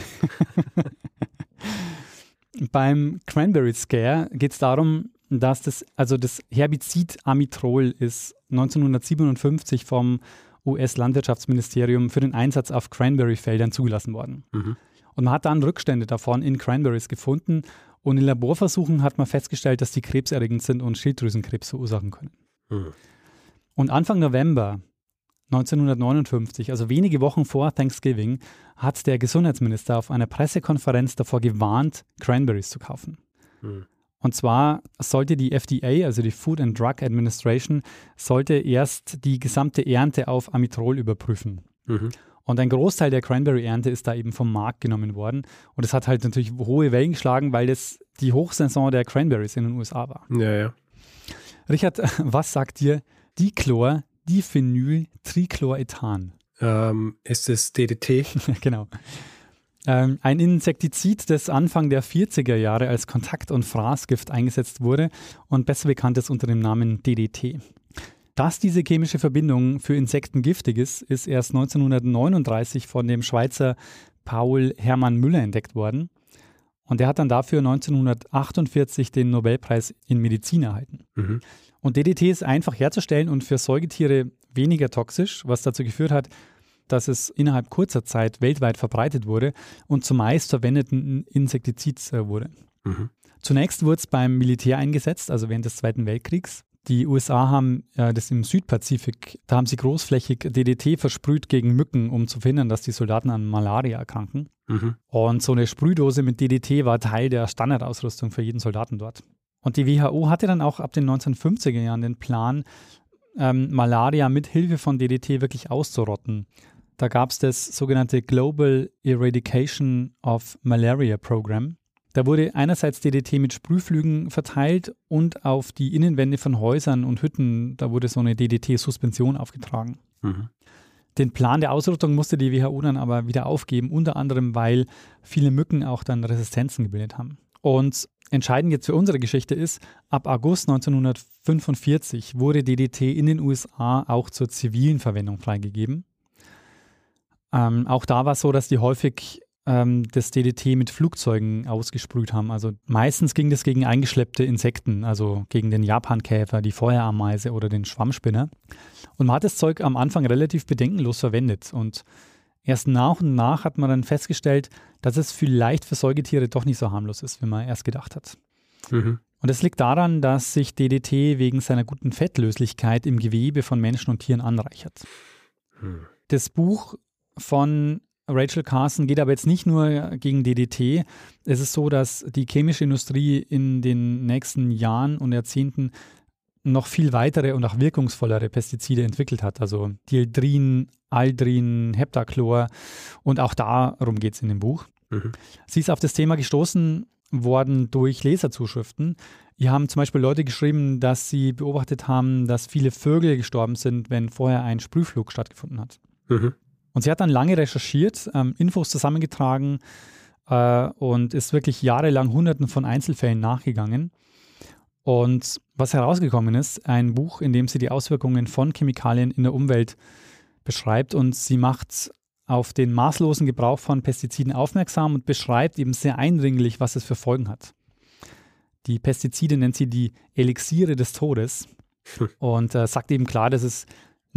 Beim Cranberry Scare geht es darum, dass das, also das Herbizid Amitrol ist 1957 vom US-Landwirtschaftsministerium für den Einsatz auf Cranberry-Feldern zugelassen worden. Mhm. Und man hat dann Rückstände davon in Cranberries gefunden und in Laborversuchen hat man festgestellt, dass die krebserregend sind und Schilddrüsenkrebs verursachen können. Mhm. Und Anfang November 1959, also wenige Wochen vor Thanksgiving, hat der Gesundheitsminister auf einer Pressekonferenz davor gewarnt, Cranberries zu kaufen. Mhm. Und zwar sollte die FDA, also die Food and Drug Administration, sollte erst die gesamte Ernte auf Amitrol überprüfen. Mhm. Und ein Großteil der Cranberry-Ernte ist da eben vom Markt genommen worden. Und es hat halt natürlich hohe Wellen geschlagen, weil das die Hochsaison der Cranberries in den USA war. Ja, ja. Richard, was sagt dir Dichlor, Diphenyl, Trichlorethan? Ähm, ist es DDT? genau. Ähm, ein Insektizid, das Anfang der 40er Jahre als Kontakt- und Fraßgift eingesetzt wurde und besser bekannt ist unter dem Namen DDT. Dass diese chemische Verbindung für Insekten giftig ist, ist erst 1939 von dem Schweizer Paul Hermann Müller entdeckt worden. Und er hat dann dafür 1948 den Nobelpreis in Medizin erhalten. Mhm. Und DDT ist einfach herzustellen und für Säugetiere weniger toxisch, was dazu geführt hat, dass es innerhalb kurzer Zeit weltweit verbreitet wurde und zumeist verwendeten Insektizid äh, wurde. Mhm. Zunächst wurde es beim Militär eingesetzt, also während des Zweiten Weltkriegs. Die USA haben äh, das im Südpazifik, da haben sie großflächig DDT versprüht gegen Mücken, um zu verhindern, dass die Soldaten an Malaria erkranken. Mhm. Und so eine Sprühdose mit DDT war Teil der Standardausrüstung für jeden Soldaten dort. Und die WHO hatte dann auch ab den 1950er Jahren den Plan, ähm, Malaria mit Hilfe von DDT wirklich auszurotten. Da gab es das sogenannte Global Eradication of Malaria Program. Da wurde einerseits DDT mit Sprühflügen verteilt und auf die Innenwände von Häusern und Hütten, da wurde so eine DDT-Suspension aufgetragen. Mhm. Den Plan der Ausrottung musste die WHO dann aber wieder aufgeben, unter anderem, weil viele Mücken auch dann Resistenzen gebildet haben. Und entscheidend jetzt für unsere Geschichte ist, ab August 1945 wurde DDT in den USA auch zur zivilen Verwendung freigegeben. Ähm, auch da war es so, dass die häufig ähm, das DDT mit Flugzeugen ausgesprüht haben. Also meistens ging das gegen eingeschleppte Insekten, also gegen den Japankäfer, die Feuerameise oder den Schwammspinner. Und man hat das Zeug am Anfang relativ bedenkenlos verwendet. Und erst nach und nach hat man dann festgestellt, dass es vielleicht für Säugetiere doch nicht so harmlos ist, wie man erst gedacht hat. Mhm. Und es liegt daran, dass sich DDT wegen seiner guten Fettlöslichkeit im Gewebe von Menschen und Tieren anreichert. Mhm. Das Buch von Rachel Carson geht aber jetzt nicht nur gegen DDT. Es ist so, dass die chemische Industrie in den nächsten Jahren und Jahrzehnten noch viel weitere und auch wirkungsvollere Pestizide entwickelt hat, also Dieldrin, Aldrin, Heptachlor und auch darum geht es in dem Buch. Mhm. Sie ist auf das Thema gestoßen worden durch Leserzuschriften. Hier haben zum Beispiel Leute geschrieben, dass sie beobachtet haben, dass viele Vögel gestorben sind, wenn vorher ein Sprühflug stattgefunden hat. Mhm. Und sie hat dann lange recherchiert, ähm, Infos zusammengetragen äh, und ist wirklich jahrelang Hunderten von Einzelfällen nachgegangen. Und was herausgekommen ist, ein Buch, in dem sie die Auswirkungen von Chemikalien in der Umwelt beschreibt und sie macht auf den maßlosen Gebrauch von Pestiziden aufmerksam und beschreibt eben sehr eindringlich, was es für Folgen hat. Die Pestizide nennt sie die Elixiere des Todes und äh, sagt eben klar, dass es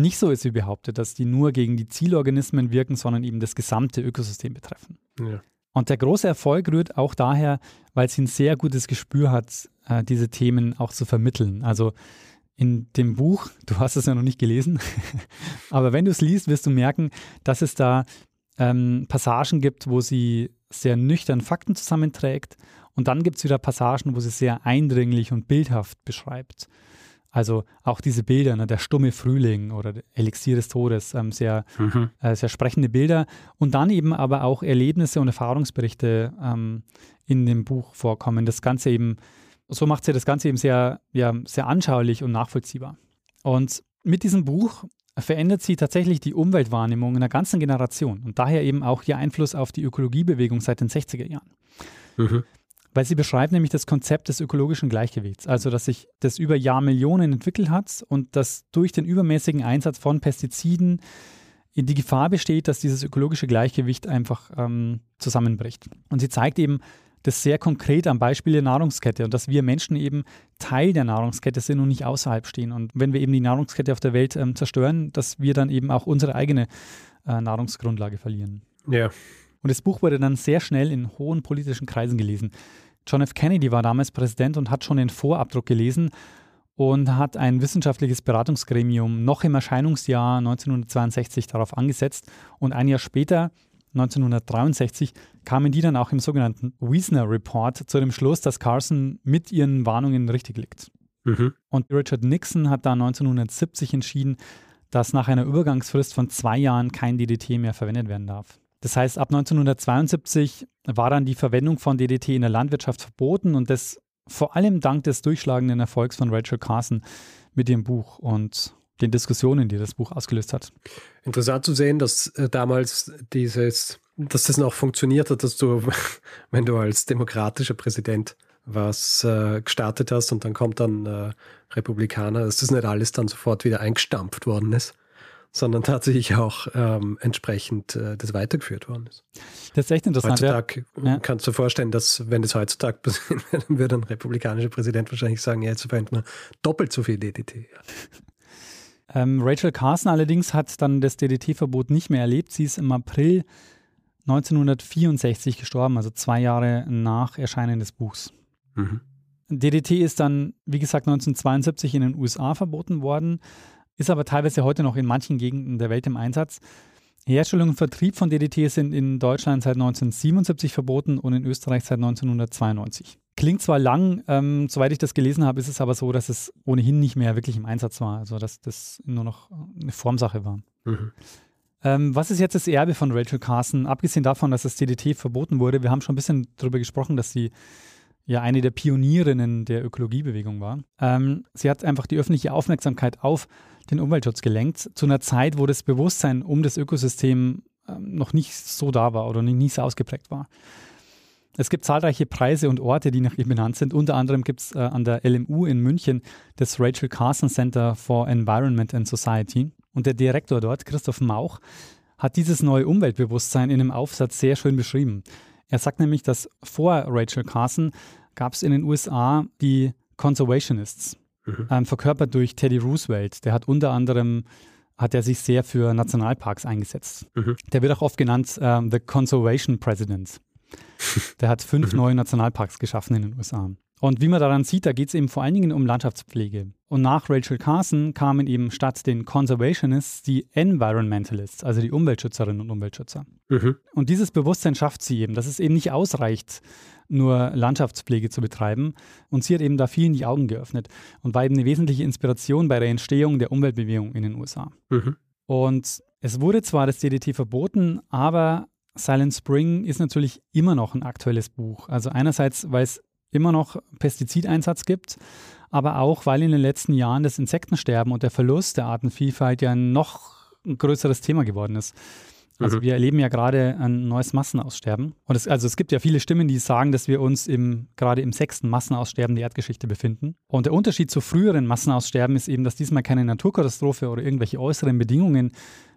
nicht so ist, wie behauptet, dass die nur gegen die Zielorganismen wirken, sondern eben das gesamte Ökosystem betreffen. Ja. Und der große Erfolg rührt auch daher, weil sie ein sehr gutes Gespür hat, äh, diese Themen auch zu vermitteln. Also in dem Buch, du hast es ja noch nicht gelesen, aber wenn du es liest, wirst du merken, dass es da ähm, Passagen gibt, wo sie sehr nüchtern Fakten zusammenträgt und dann gibt es wieder Passagen, wo sie sehr eindringlich und bildhaft beschreibt. Also auch diese Bilder, ne, der stumme Frühling oder Elixier des Todes, ähm, sehr, mhm. äh, sehr sprechende Bilder. Und dann eben aber auch Erlebnisse und Erfahrungsberichte ähm, in dem Buch vorkommen. Das Ganze eben, so macht sie das Ganze eben sehr, ja, sehr anschaulich und nachvollziehbar. Und mit diesem Buch verändert sie tatsächlich die Umweltwahrnehmung einer ganzen Generation und daher eben auch ihr Einfluss auf die Ökologiebewegung seit den 60er Jahren. Mhm. Weil sie beschreibt nämlich das Konzept des ökologischen Gleichgewichts, also dass sich das über Jahrmillionen entwickelt hat und dass durch den übermäßigen Einsatz von Pestiziden die Gefahr besteht, dass dieses ökologische Gleichgewicht einfach ähm, zusammenbricht. Und sie zeigt eben das sehr konkret am Beispiel der Nahrungskette und dass wir Menschen eben Teil der Nahrungskette sind und nicht außerhalb stehen. Und wenn wir eben die Nahrungskette auf der Welt ähm, zerstören, dass wir dann eben auch unsere eigene äh, Nahrungsgrundlage verlieren. Ja. Und das Buch wurde dann sehr schnell in hohen politischen Kreisen gelesen. John F. Kennedy war damals Präsident und hat schon den Vorabdruck gelesen und hat ein wissenschaftliches Beratungsgremium noch im Erscheinungsjahr 1962 darauf angesetzt. Und ein Jahr später, 1963, kamen die dann auch im sogenannten Wiesner Report zu dem Schluss, dass Carson mit ihren Warnungen richtig liegt. Mhm. Und Richard Nixon hat da 1970 entschieden, dass nach einer Übergangsfrist von zwei Jahren kein DDT mehr verwendet werden darf. Das heißt, ab 1972 war dann die Verwendung von DDT in der Landwirtschaft verboten und das vor allem dank des durchschlagenden Erfolgs von Rachel Carson mit ihrem Buch und den Diskussionen, die das Buch ausgelöst hat. Interessant zu sehen, dass äh, damals dieses, dass das noch funktioniert hat, dass du, wenn du als demokratischer Präsident was äh, gestartet hast und dann kommt dann äh, Republikaner, dass das nicht alles dann sofort wieder eingestampft worden ist sondern tatsächlich auch ähm, entsprechend äh, das weitergeführt worden ist. Das ist echt interessant. Heutzutage ja. kannst du dir vorstellen, dass wenn das heutzutage passiert, dann würde ein republikanischer Präsident wahrscheinlich sagen, ja, jetzt verwendet man doppelt so viel DDT. Ähm, Rachel Carson allerdings hat dann das DDT-Verbot nicht mehr erlebt. Sie ist im April 1964 gestorben, also zwei Jahre nach Erscheinen des Buchs. Mhm. DDT ist dann, wie gesagt, 1972 in den USA verboten worden ist aber teilweise heute noch in manchen Gegenden der Welt im Einsatz. Herstellung und Vertrieb von DDT sind in Deutschland seit 1977 verboten und in Österreich seit 1992. Klingt zwar lang, ähm, soweit ich das gelesen habe, ist es aber so, dass es ohnehin nicht mehr wirklich im Einsatz war, also dass das nur noch eine Formsache war. Mhm. Ähm, was ist jetzt das Erbe von Rachel Carson? Abgesehen davon, dass das DDT verboten wurde, wir haben schon ein bisschen darüber gesprochen, dass sie ja eine der Pionierinnen der Ökologiebewegung war. Ähm, sie hat einfach die öffentliche Aufmerksamkeit auf den Umweltschutz gelenkt, zu einer Zeit, wo das Bewusstsein um das Ökosystem ähm, noch nicht so da war oder nicht so ausgeprägt war. Es gibt zahlreiche Preise und Orte, die nach ihr benannt sind. Unter anderem gibt es äh, an der LMU in München das Rachel Carson Center for Environment and Society. Und der Direktor dort, Christoph Mauch, hat dieses neue Umweltbewusstsein in einem Aufsatz sehr schön beschrieben. Er sagt nämlich, dass vor Rachel Carson gab es in den USA die Conservationists mhm. ähm, verkörpert durch Teddy Roosevelt. Der hat unter anderem hat er sich sehr für Nationalparks eingesetzt. Mhm. Der wird auch oft genannt ähm, The Conservation President. Der hat fünf mhm. neue Nationalparks geschaffen in den USA. Und wie man daran sieht, da geht es eben vor allen Dingen um Landschaftspflege. Und nach Rachel Carson kamen eben statt den Conservationists die Environmentalists, also die Umweltschützerinnen und Umweltschützer. Mhm. Und dieses Bewusstsein schafft sie eben, dass es eben nicht ausreicht, nur Landschaftspflege zu betreiben. Und sie hat eben da vielen die Augen geöffnet und war eben eine wesentliche Inspiration bei der Entstehung der Umweltbewegung in den USA. Mhm. Und es wurde zwar das DDT verboten, aber Silent Spring ist natürlich immer noch ein aktuelles Buch. Also einerseits, weil es immer noch Pestizideinsatz gibt, aber auch, weil in den letzten Jahren das Insektensterben und der Verlust der Artenvielfalt ja noch ein größeres Thema geworden ist. Also mhm. wir erleben ja gerade ein neues Massenaussterben. Und es, also es gibt ja viele Stimmen, die sagen, dass wir uns im, gerade im sechsten Massenaussterben der Erdgeschichte befinden. Und der Unterschied zu früheren Massenaussterben ist eben, dass diesmal keine Naturkatastrophe oder irgendwelche äußeren Bedingungen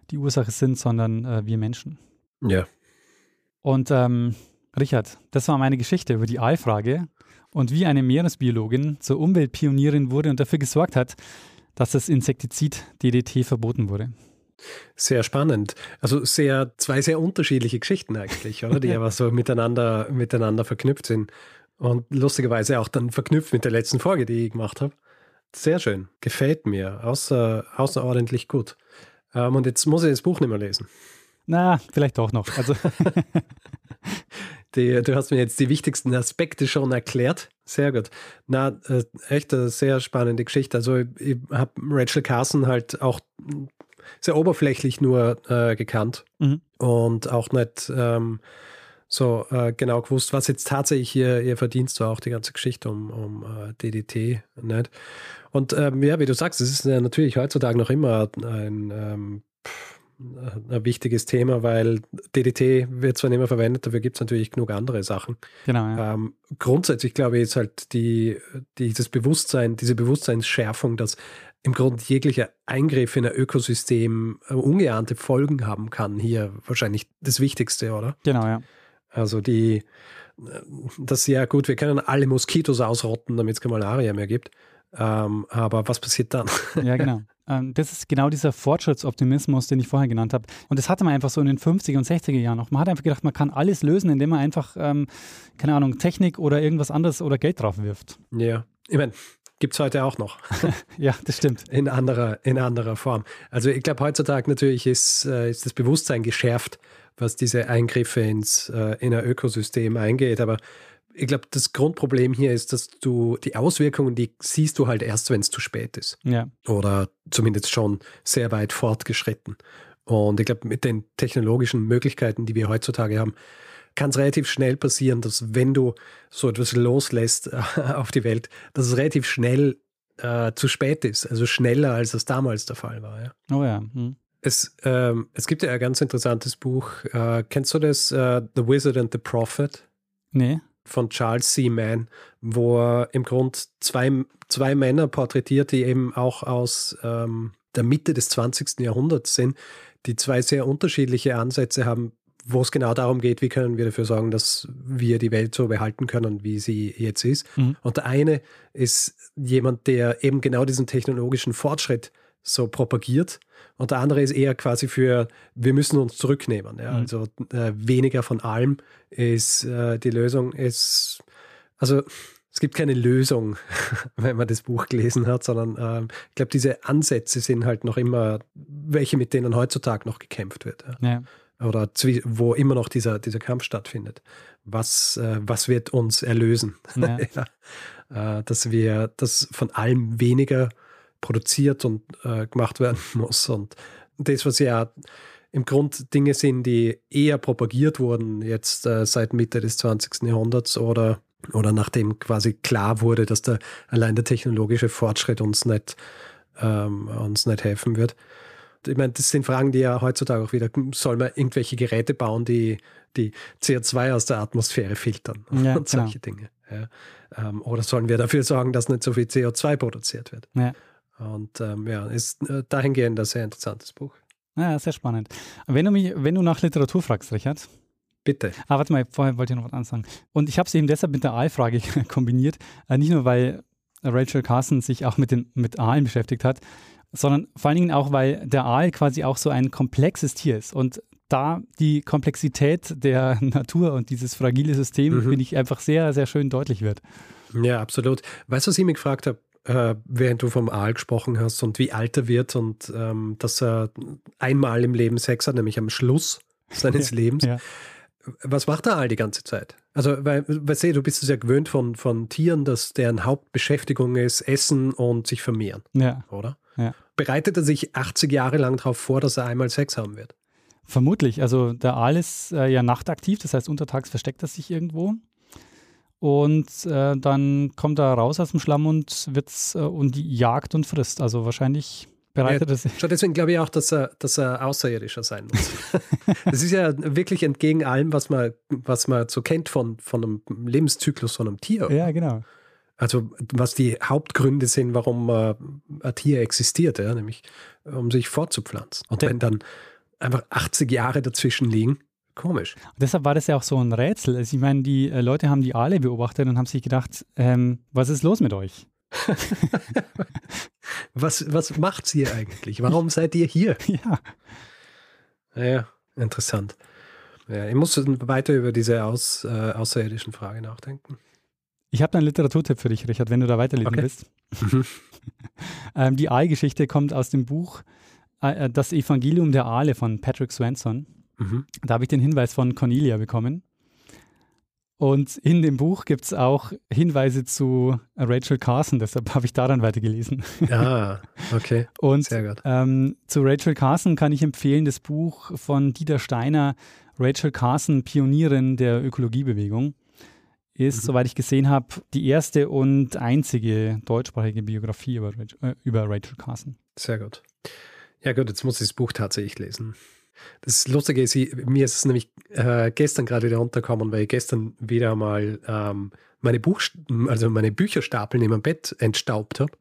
die Ursache sind, sondern äh, wir Menschen. Ja. Und ähm, Richard, das war meine Geschichte über die Aalfrage und wie eine Meeresbiologin zur Umweltpionierin wurde und dafür gesorgt hat, dass das Insektizid DDT verboten wurde. Sehr spannend. Also sehr, zwei sehr unterschiedliche Geschichten eigentlich, oder? Die aber so miteinander, miteinander verknüpft sind. Und lustigerweise auch dann verknüpft mit der letzten Folge, die ich gemacht habe. Sehr schön. Gefällt mir. Außer, außerordentlich gut. Ähm, und jetzt muss ich das Buch nicht mehr lesen. Na, vielleicht doch noch. Also die, du hast mir jetzt die wichtigsten Aspekte schon erklärt. Sehr gut. Na, äh, echt eine sehr spannende Geschichte. Also ich, ich habe Rachel Carson halt auch sehr oberflächlich nur äh, gekannt mhm. und auch nicht ähm, so äh, genau gewusst, was jetzt tatsächlich ihr, ihr Verdienst war, auch die ganze Geschichte um, um uh, DDT. Nicht? Und ähm, ja, wie du sagst, es ist ja natürlich heutzutage noch immer ein ähm, ein wichtiges Thema, weil DDT wird zwar nicht mehr verwendet, dafür gibt es natürlich genug andere Sachen. Genau. Ja. Ähm, grundsätzlich glaube ich, ist halt die, dieses Bewusstsein, diese Bewusstseinsschärfung, dass im Grunde jeglicher Eingriff in ein Ökosystem äh, ungeahnte Folgen haben kann, hier wahrscheinlich das Wichtigste, oder? Genau, ja. Also die, äh, das ja gut, wir können alle Moskitos ausrotten, damit es keine Malaria mehr gibt. Ähm, aber was passiert dann? Ja, genau. Ähm, das ist genau dieser Fortschrittsoptimismus, den ich vorher genannt habe. Und das hatte man einfach so in den 50er und 60er Jahren noch. Man hat einfach gedacht, man kann alles lösen, indem man einfach, ähm, keine Ahnung, Technik oder irgendwas anderes oder Geld drauf wirft. Ja, ich meine, gibt es heute auch noch. ja, das stimmt. In anderer, in anderer Form. Also ich glaube, heutzutage natürlich ist, äh, ist das Bewusstsein geschärft, was diese Eingriffe ins äh, Ökosystem eingeht. Aber ich glaube, das Grundproblem hier ist, dass du die Auswirkungen, die siehst du halt erst, wenn es zu spät ist. Ja. Oder zumindest schon sehr weit fortgeschritten. Und ich glaube, mit den technologischen Möglichkeiten, die wir heutzutage haben, kann es relativ schnell passieren, dass wenn du so etwas loslässt auf die Welt, dass es relativ schnell äh, zu spät ist. Also schneller, als es damals der Fall war. Ja. Oh ja. Hm. Es, ähm, es gibt ja ein ganz interessantes Buch. Äh, kennst du das? Uh, the Wizard and the Prophet? Nee von Charles C. Mann, wo er im Grunde zwei, zwei Männer porträtiert, die eben auch aus ähm, der Mitte des 20. Jahrhunderts sind, die zwei sehr unterschiedliche Ansätze haben, wo es genau darum geht, wie können wir dafür sorgen, dass wir die Welt so behalten können, wie sie jetzt ist. Mhm. Und der eine ist jemand, der eben genau diesen technologischen Fortschritt so propagiert. Und der andere ist eher quasi für, wir müssen uns zurücknehmen. Ja? Mhm. Also äh, weniger von allem ist äh, die Lösung. Ist, also es gibt keine Lösung, wenn man das Buch gelesen hat, sondern äh, ich glaube, diese Ansätze sind halt noch immer welche, mit denen heutzutage noch gekämpft wird. Ja. Ja. Oder wo immer noch dieser, dieser Kampf stattfindet. Was, äh, was wird uns erlösen? Ja. Äh, dass wir das von allem weniger produziert und äh, gemacht werden muss. Und das, was ja im Grund Dinge sind, die eher propagiert wurden jetzt äh, seit Mitte des 20. Jahrhunderts oder, oder nachdem quasi klar wurde, dass der, allein der technologische Fortschritt uns nicht, ähm, uns nicht helfen wird. Ich meine, das sind Fragen, die ja heutzutage auch wieder, soll man irgendwelche Geräte bauen, die, die CO2 aus der Atmosphäre filtern ja, und solche genau. Dinge. Ja. Ähm, oder sollen wir dafür sorgen, dass nicht so viel CO2 produziert wird? Ja. Und ähm, ja, ist äh, dahingehend ein sehr interessantes Buch. Ja, sehr spannend. Wenn du, mich, wenn du nach Literatur fragst, Richard. Bitte. Ah, warte mal, vorher wollte ich noch was ansagen. Und ich habe es eben deshalb mit der Aalfrage kombiniert. Äh, nicht nur, weil Rachel Carson sich auch mit, den, mit Aalen beschäftigt hat, sondern vor allen Dingen auch, weil der Aal quasi auch so ein komplexes Tier ist. Und da die Komplexität der Natur und dieses fragile System, mhm. finde ich, einfach sehr, sehr schön deutlich wird. Ja, absolut. Weißt du, was ich mich gefragt habe? äh, während du vom Aal gesprochen hast und wie alt er wird und ähm, dass er einmal im Leben Sex hat, nämlich am Schluss seines Lebens. Ja. Was macht der Aal die ganze Zeit? Also, weil, weißt du, du bist es ja gewöhnt von, von Tieren, dass deren Hauptbeschäftigung ist, essen und sich vermehren. Ja. Oder? Ja. Bereitet er sich 80 Jahre lang darauf vor, dass er einmal Sex haben wird? Vermutlich. Also der Aal ist äh, ja nachtaktiv, das heißt untertags versteckt er sich irgendwo. Und äh, dann kommt er raus aus dem Schlamm und wird's äh, und jagt und frisst. Also wahrscheinlich bereitet Ja. Schon deswegen glaube ich auch, dass er, dass er Außerirdischer sein muss. das ist ja wirklich entgegen allem, was man, was man so kennt von, von einem Lebenszyklus von einem Tier. Ja, genau. Also was die Hauptgründe sind, warum äh, ein Tier existiert, ja, nämlich um sich fortzupflanzen. Und wenn dann einfach 80 Jahre dazwischen liegen, komisch. Und deshalb war das ja auch so ein Rätsel. Also ich meine, die äh, Leute haben die Aale beobachtet und haben sich gedacht, ähm, was ist los mit euch? Was, was macht's ihr eigentlich? Warum seid ihr hier? ja. Ja, interessant. Ja, ich muss weiter über diese aus, äh, außerirdischen Frage nachdenken. Ich habe da einen Literaturtipp für dich, Richard, wenn du da weiterlesen Okay. willst. Mhm. ähm, die Aalgeschichte kommt aus dem Buch äh, Das Evangelium der Aale von Patrick Swanson. Mhm. Da habe ich den Hinweis von Cornelia bekommen. Und in dem Buch gibt es auch Hinweise zu Rachel Carson, deshalb habe ich daran weitergelesen. Ah, okay. Und Sehr gut. ähm, zu Rachel Carson kann ich empfehlen das Buch von Dieter Steiner, Rachel Carson, Pionierin der Ökologiebewegung. Ist, Mhm. soweit ich gesehen habe, die erste und einzige deutschsprachige Biografie über, äh, über Rachel Carson. Sehr gut. Ja gut, jetzt muss ich das Buch tatsächlich lesen. Das Lustige ist, ich, mir ist es nämlich äh, gestern gerade wieder runtergekommen, weil ich gestern wieder mal ähm, meine, Buch, also meine Bücherstapel neben dem Bett entstaubt habe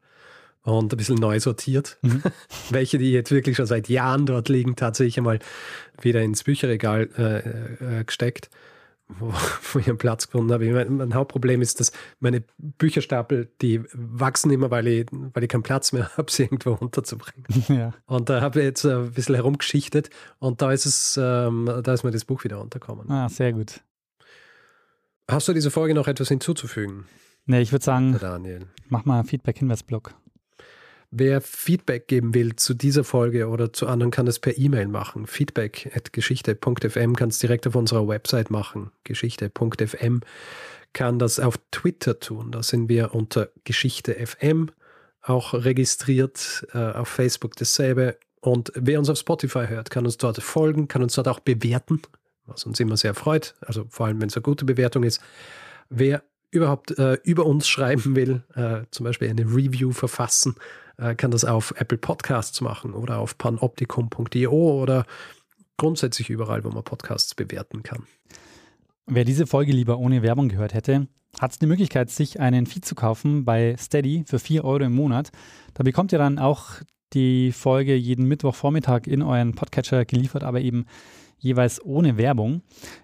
und ein bisschen neu sortiert. Mhm. Welche, die jetzt wirklich schon seit Jahren dort liegen, tatsächlich einmal wieder ins Bücherregal äh, äh, gesteckt, wo, wo ich einen Platz gefunden habe. Ich mein, mein Hauptproblem ist, dass meine Bücherstapel, die wachsen immer, weil ich, weil ich keinen Platz mehr habe, sie irgendwo unterzubringen. ja. Und da habe ich jetzt ein bisschen herumgeschichtet und da ist es, ähm, da ist mir das Buch wieder unterkommen. Ah, sehr gut. Hast du dieser Folge noch etwas hinzuzufügen, Ne, ich würde sagen, Daniel? mach mal Feedback-Hinweisblock. Wer Feedback geben will zu dieser Folge oder zu anderen, kann das per E-Mail machen. Feedback at geschichte.fm kann es direkt auf unserer Website machen. Geschichte.fm kann das auf Twitter tun. Da sind wir unter Geschichte FM auch registriert. Äh, auf Facebook dasselbe. Und wer uns auf Spotify hört, kann uns dort folgen, kann uns dort auch bewerten, was uns immer sehr freut. Also vor allem, wenn es eine gute Bewertung ist. Wer überhaupt äh, über uns schreiben will, äh, zum Beispiel eine Review verfassen, äh, kann das auf Apple Podcasts machen oder auf panoptikum.io oder grundsätzlich überall, wo man Podcasts bewerten kann. Wer diese Folge lieber ohne Werbung gehört hätte, hat die Möglichkeit, sich einen Feed zu kaufen bei Steady für 4 Euro im Monat. Da bekommt ihr dann auch die Folge jeden Mittwochvormittag in euren Podcatcher geliefert, aber eben jeweils ohne Werbung.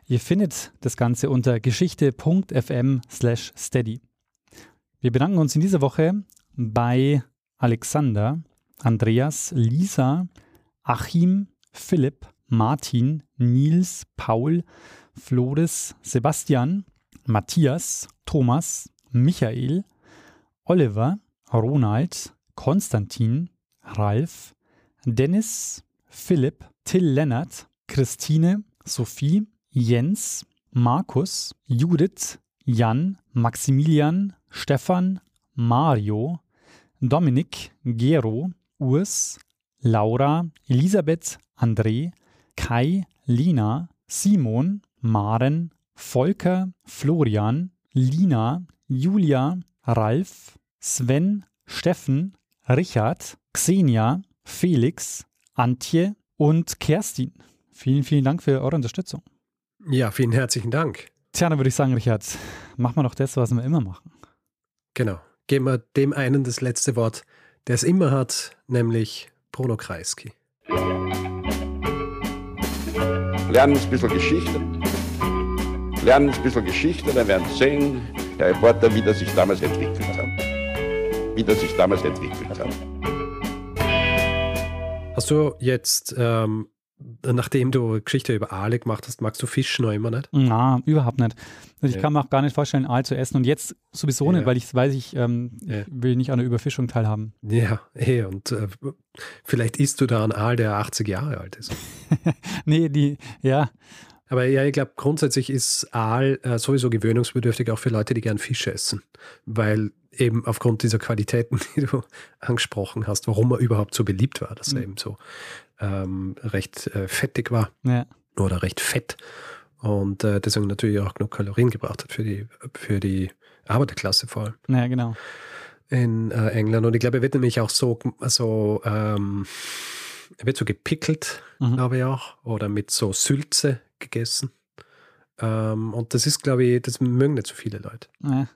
Ihr findet das Ganze unter geschichte.fm slash steady. Wir bedanken uns in dieser Woche bei Alexander, Andreas, Lisa, Achim, Philipp, Martin, Nils, Paul, Floris, Sebastian, Matthias, Thomas, Michael, Oliver, Ronald, Konstantin, Ralf, Dennis, Philipp, Till Lennart, Christine, Sophie, Jens, Markus, Judith, Jan, Maximilian, Stefan, Mario, Dominik, Gero, Urs, Laura, Elisabeth, André, Kai, Lina, Simon, Maren, Volker, Florian, Lina, Julia, Ralf, Sven, Steffen, Richard, Xenia, Felix, Antje und Kerstin. Vielen, vielen Dank für eure Unterstützung. Ja, vielen herzlichen Dank. Tja, dann würde ich sagen, Richard, machen wir doch das, was wir immer machen. Genau. Geben wir dem einen das letzte Wort, der es immer hat, nämlich Bruno Kreisky. Lernen ein bisschen Geschichte. Lernen ein bisschen Geschichte, dann werden Sie sehen, der Reporter, wie das sich damals entwickelt hat. Wie das sich damals entwickelt hat. Hast du jetzt, ähm, nachdem du Geschichte über Aale gemacht hast, magst du Fisch noch immer nicht? Na, überhaupt nicht. Also ich Ja. kann mir auch gar nicht vorstellen, Aal zu essen. Und jetzt sowieso Ja. nicht, weil ich weiß, ich, ähm, Ja. ich will nicht an der Überfischung teilhaben. Ja, eh, und äh, vielleicht isst du da einen Aal, der 80 Jahre alt ist. Nee, die, ja, Aber ja, ich glaube, grundsätzlich ist Aal äh, sowieso gewöhnungsbedürftig auch für Leute, die gern Fisch essen. Weil eben aufgrund dieser Qualitäten, die du angesprochen hast, warum er überhaupt so beliebt war, dass er eben so ähm, recht äh, fettig war Ja. oder recht fett und äh, deswegen natürlich auch genug Kalorien gebracht hat für die, für die Arbeiterklasse vor allem Ja, genau. in äh, England. Und ich glaube, er wird nämlich auch so, so ähm, er wird so gepickelt, Mhm. glaube ich auch, oder mit so Sülze gegessen. Ähm, und das ist, glaube ich, das mögen nicht so viele Leute. Ja.